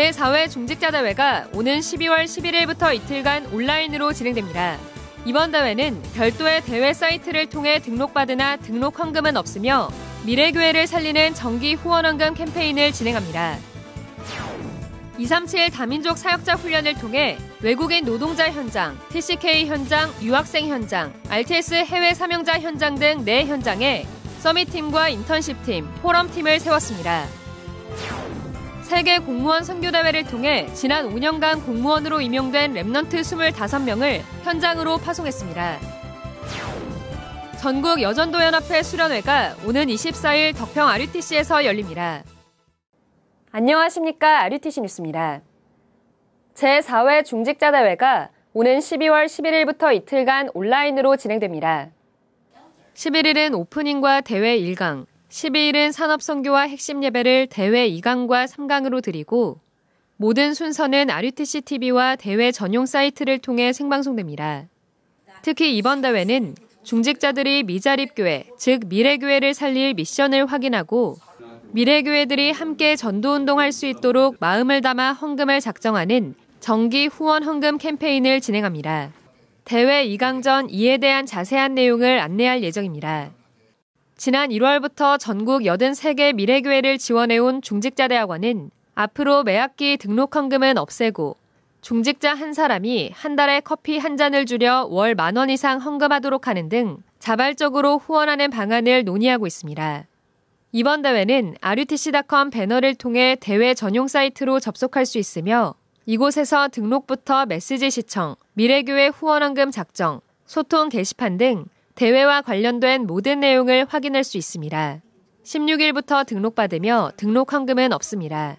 제4회 중직자대회가 오는 12월 11일부터 이틀간 온라인으로 진행됩니다. 이번 대회는 별도의 대회 사이트를 통해 등록받으나 등록 헌금은 없으며 미래교회를 살리는 정기 후원헌금 캠페인을 진행합니다. 237 다민족 사역자 훈련을 통해 외국인 노동자 현장, TCK 현장, 유학생 현장, RTS 해외 사명자 현장 등네 현장에 서밋팀과 인턴십팀, 포럼팀을 세웠습니다. 세계 공무원 선교대회를 통해 지난 5년간 공무원으로 임용된 렘넌트 25명을 현장으로 파송했습니다. 전국 여전도연합회 수련회가 오는 24일 덕평 RUTC에서 열립니다. 안녕하십니까. RUTC 뉴스입니다. 제4회 중직자대회가 오는 12월 11일부터 이틀간 온라인으로 진행됩니다. 11일은 오프닝과 대회 1강, 12일은 산업선교와 핵심 예배를 대회 2강과 3강으로 드리고 모든 순서는 RUTC TV와 대회 전용 사이트를 통해 생방송됩니다. 특히 이번 대회는 중직자들이 미자립교회, 즉 미래교회를 살릴 미션을 확인하고 미래교회들이 함께 전도운동할 수 있도록 마음을 담아 헌금을 작정하는 정기 후원 헌금 캠페인을 진행합니다. 대회 2강 전 이에 대한 자세한 내용을 안내할 예정입니다. 지난 1월부터 전국 83개 미래교회를 지원해온 중직자대학원은 앞으로 매학기 등록 헌금은 없애고 중직자 한 사람이 한 달에 커피 한 잔을 줄여 월 만 원 이상 헌금하도록 하는 등 자발적으로 후원하는 방안을 논의하고 있습니다. 이번 대회는 RUTC.com 배너를 통해 대회 전용 사이트로 접속할 수 있으며 이곳에서 등록부터 메시지 시청, 미래교회 후원헌금 작정, 소통 게시판 등 대회와 관련된 모든 내용을 확인할 수 있습니다. 16일부터 등록받으며 등록 헌금은 없습니다.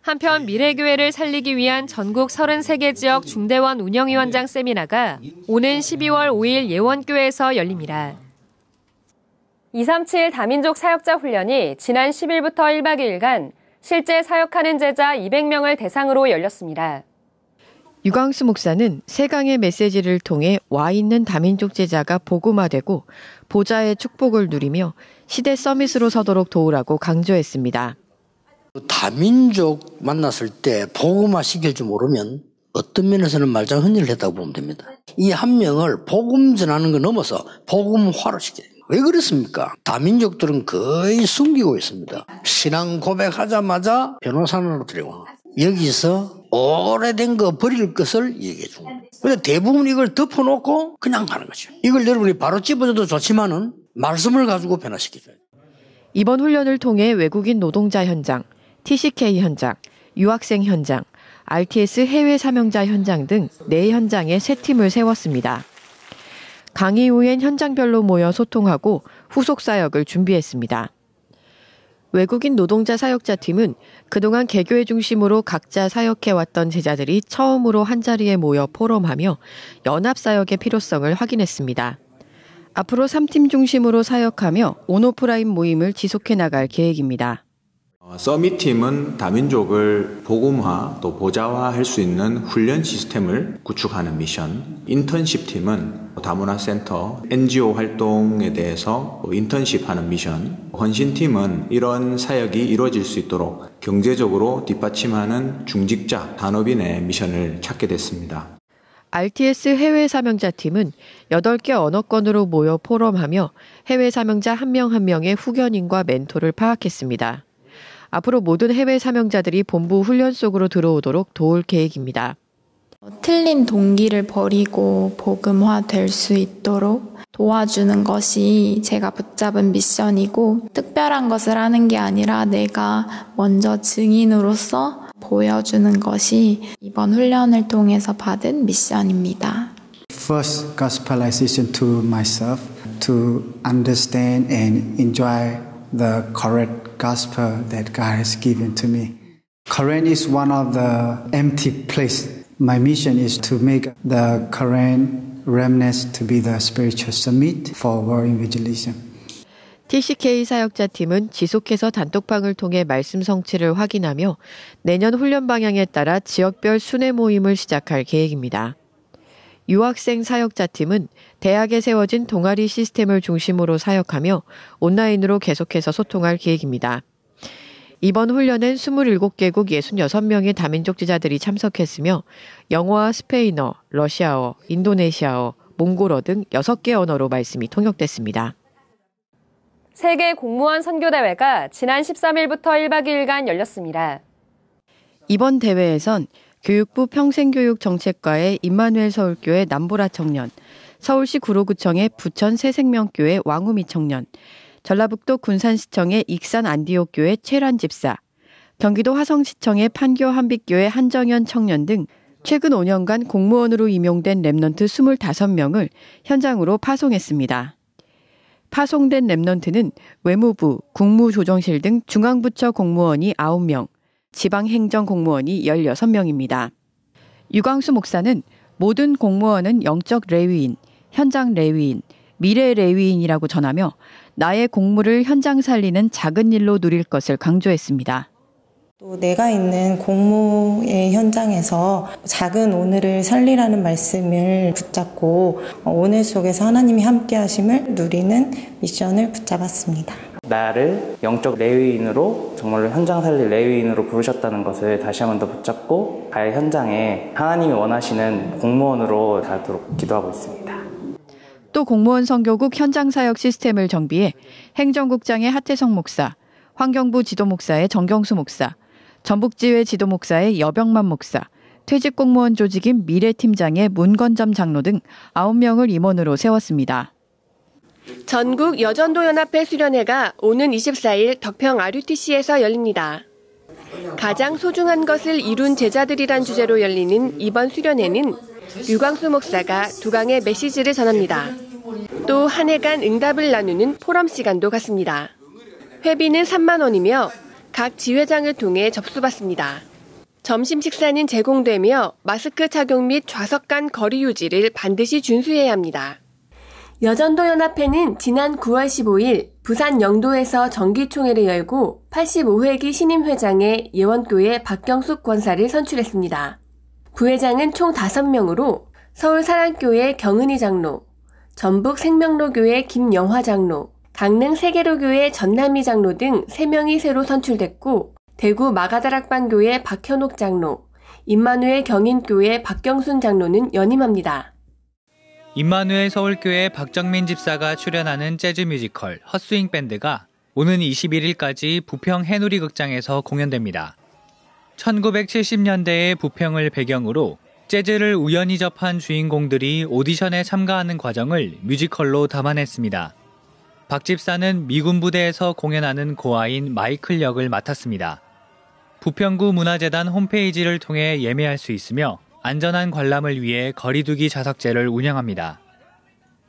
한편 미래교회를 살리기 위한 전국 33개 지역 중대원 운영위원장 세미나가 오는 12월 5일 예원교회에서 열립니다. 237 다민족 사역자 훈련이 지난 10일부터 1박 2일간 실제 사역하는 제자 200명을 대상으로 열렸습니다. 유광수 목사는 세강의 메시지를 통해 와 있는 다민족 제자가 복음화되고 보좌의 축복을 누리며 시대 서밋으로 서도록 도우라고 강조했습니다. 다민족 만났을 때 복음화 시킬 줄 모르면 어떤 면에서는 말장 흔히를 했다고 보면 됩니다. 이 한 명을 복음 전하는 거 넘어서 복음화로 됩니다. 왜 그렇습니까? 다민족들은 거의 숨기고 있습니다. 신앙 고백하자마자 변호사로 들여와. 여기서 오래된 거 버릴 것을 얘기해 준 거예요. 근데 대부분 이걸 덮어놓고 그냥 가는 거죠. 이걸 여러분이 바로 집어줘도 좋지만은 말씀을 가지고 돼요. 이번 훈련을 통해 외국인 노동자 현장, TCK 현장, 유학생 현장, RTS 해외 사명자 현장 등 네 현장에 세 팀을 세웠습니다. 강의 후엔 현장별로 모여 소통하고 후속 사역을 준비했습니다. 외국인 노동자 사역자 팀은 그동안 개교회 중심으로 각자 사역해왔던 제자들이 처음으로 한자리에 모여 포럼하며 연합 사역의 필요성을 확인했습니다. 앞으로 3팀 중심으로 사역하며 온오프라인 모임을 지속해 나갈 계획입니다. 어, 서밋팀은 다민족을 복음화 또 보좌화할 수 있는 훈련 시스템을 구축하는 미션, 인턴십팀은 다문화 센터 NGO 활동에 대해서 인턴십 하는 미션, 헌신팀은 이런 사역이 이루어질 수 있도록 경제적으로 뒷받침하는 중직자 단업인의 미션을 찾게 됐습니다. RTS 해외 사명자 팀은 8개 언어권으로 모여 포럼하며 해외 사명자 한 명 한 명의 후견인과 멘토를 파악했습니다. 앞으로 모든 해외 사명자들이 본부 훈련 속으로 들어오도록 도울 계획입니다. 틀린 동기를 버리고 복음화 될 수 있도록 도와주는 것이 제가 붙잡은 미션이고 특별한 것을 하는 게 아니라 내가 먼저 증인으로서 보여주는 것이 이번 훈련을 통해서 받은 미션입니다. First, gospelization to myself to understand and enjoy the correct gospel that God has given to me. Korean is one of the empty place. My mission is to make the Korean remnants to be the spiritual summit for world evangelism. TCK 사역자 팀은 지속해서 단톡방을 통해 말씀 성취를 확인하며 내년 훈련 방향에 따라 지역별 순회 모임을 시작할 계획입니다. 유학생 사역자 팀은 대학에 세워진 동아리 시스템을 중심으로 사역하며 온라인으로 계속해서 소통할 계획입니다. 이번 훈련엔 27개국 66명의 다민족 지자들이 참석했으며 영어와 스페인어, 러시아어, 인도네시아어, 몽골어 등 6개 언어로 말씀이 통역됐습니다. 세계 공무원 선교대회가 지난 13일부터 1박 2일간 열렸습니다. 이번 대회에선 교육부 평생교육정책과의 임마누엘 서울교회 남보라 청년, 서울시 구로구청의 부천 새생명교회 왕우미 청년, 전라북도 군산시청의 익산 안디옥교회 최란 집사, 경기도 화성시청의 판교 한빛교회 한정현 청년 등 최근 5년간 공무원으로 임용된 렘넌트 25명을 현장으로 파송했습니다. 파송된 랩넌트는 외무부, 국무조정실 등 중앙부처 공무원이 9명, 지방행정 공무원이 16명입니다. 유광수 목사는 모든 공무원은 영적 레위인, 현장 레위인, 미래 레위인이라고 전하며 나의 공무를 현장 살리는 작은 일로 누릴 것을 강조했습니다. 또 내가 있는 공무의 현장에서 작은 오늘을 살리라는 말씀을 붙잡고 오늘 속에서 하나님이 함께 하심을 누리는 미션을 붙잡았습니다. 나를 영적 레위인으로 정말로 현장 살릴 레위인으로 부르셨다는 것을 다시 한 번 더 붙잡고 가의 현장에 하나님이 원하시는 공무원으로 가도록 기도하고 있습니다. 또 공무원 선교국 현장 사역 시스템을 정비해 행정국장의 하태성 목사, 환경부 지도 목사의 정경수 목사, 전북지회 지도 목사의 여병만 목사, 퇴직 공무원 조직인 미래팀장의 문건점 장로 등 9명을 임원으로 세웠습니다. 전국 여전도 연합회 수련회가 오는 24일 덕평 RUTC에서 열립니다. 가장 소중한 것을 이룬 제자들이란 주제로 열리는 이번 수련회는 유광수 목사가 두 강의 메시지를 전합니다. 또 한 해간 응답을 나누는 포럼 시간도 갖습니다. 회비는 3만 원이며 각 지회장을 통해 접수받습니다. 점심 식사는 제공되며 마스크 착용 및 좌석 간 거리 유지를 반드시 준수해야 합니다. 여전도 연합회는 지난 9월 15일 부산 영도에서 정기총회를 열고 85회기 신임회장의 예원교회 박경숙 권사를 선출했습니다. 부회장은 총 5명으로 서울 사랑교회 경은희 장로, 전북 생명로교회 김영화 장로, 강릉 세계로교회 전남희 장로 등 3명이 새로 선출됐고 대구 마가다락방교회 박현옥 장로, 임마누엘 경인교회 박경순 장로는 연임합니다. 임마누엘 서울교회 박정민 집사가 출연하는 재즈 뮤지컬 헛스윙 밴드가 오는 21일까지 부평 해누리 극장에서 공연됩니다. 1970년대의 부평을 배경으로 재즈를 우연히 접한 주인공들이 오디션에 참가하는 과정을 뮤지컬로 담아냈습니다. 박 집사는 미군 부대에서 공연하는 고아인 마이클 역을 맡았습니다. 부평구 문화재단 홈페이지를 통해 예매할 수 있으며 안전한 관람을 위해 거리두기 좌석제를 운영합니다.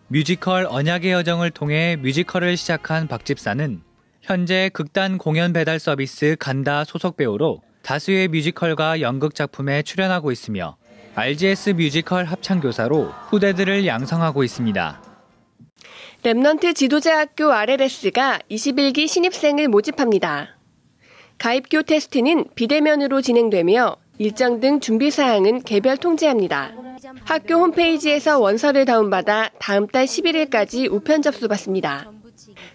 뮤지컬 언약의 여정을 통해 뮤지컬을 시작한 박 집사는 현재 극단 공연 배달 서비스 간다 소속 배우로 다수의 뮤지컬과 연극 작품에 출연하고 있으며 RGS 뮤지컬 합창교사로 후대들을 양성하고 있습니다. 렘넌트 지도자학교 RLS가 21기 신입생을 모집합니다. 가입교 테스트는 비대면으로 진행되며 일정 등 준비 사항은 개별 통지합니다. 학교 홈페이지에서 원서를 다운받아 다음 달 11일까지 우편 접수받습니다.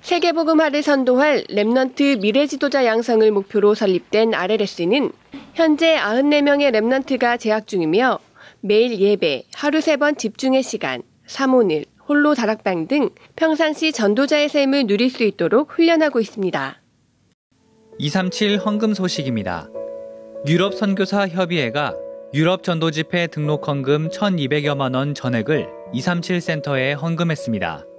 세계복음화를 선도할 렘넌트 미래지도자 양성을 목표로 설립된 RLS는 현재 94명의 렘넌트가 재학 중이며 매일 예배, 하루 세번 집중의 시간, 삼오늘, 홀로 다락방 등 평상시 전도자의 삶을 누릴 수 있도록 훈련하고 있습니다. 237 헌금 소식입니다. 유럽 선교사 협의회가 유럽 전도 집회 등록 헌금 1,200여만 원 전액을 237 센터에 헌금했습니다.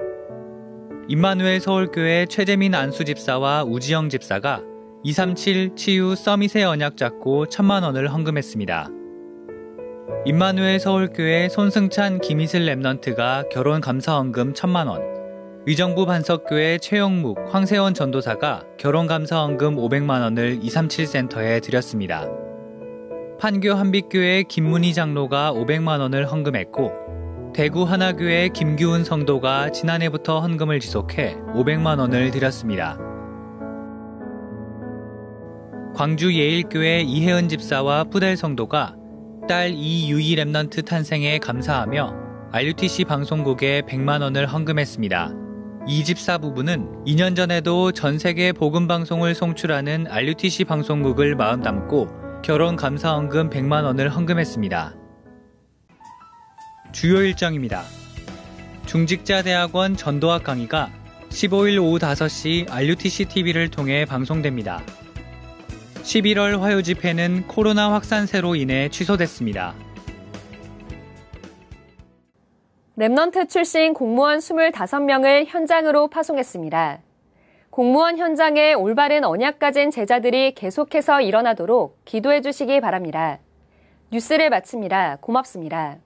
임마누엘 서울교회 최재민 안수 집사와 우지영 집사가 237 치유 서밋의 언약 잡고 1천만 원을 헌금했습니다. 임마누엘 서울교회 손승찬 김희슬 렘넌트가 결혼 감사 헌금 1천만 원, 의정부 반석교회 최영묵 황세원 전도사가 결혼 감사 헌금 500만 원을 237 센터에 드렸습니다. 판교 한빛교회 김문희 장로가 500만 원을 헌금했고 대구 하나교회 김규훈 성도가 지난해부터 헌금을 지속해 500만 원을 드렸습니다. 광주 예일교회 이혜은 집사와 푸델 성도가 딸 이유이 Remnant 탄생에 감사하며 RUTC 방송국에 100만 원을 헌금했습니다. 이 집사 부부는 2년 전에도 전 세계 복음 방송을 송출하는 RUTC 방송국을 마음 담고 결혼 감사 헌금 100만 원을 헌금했습니다. 주요 일정입니다. 중직자 대학원 전도학 강의가 15일 오후 5시 RUTC TV를 통해 방송됩니다. 11월 화요 집회는 코로나 확산세로 인해 취소됐습니다. Remnant 출신 공무원 25명을 현장으로 파송했습니다. 공무원 현장에 올바른 언약 가진 제자들이 계속해서 일어나도록 기도해 주시기 바랍니다. 뉴스를 마칩니다. 고맙습니다.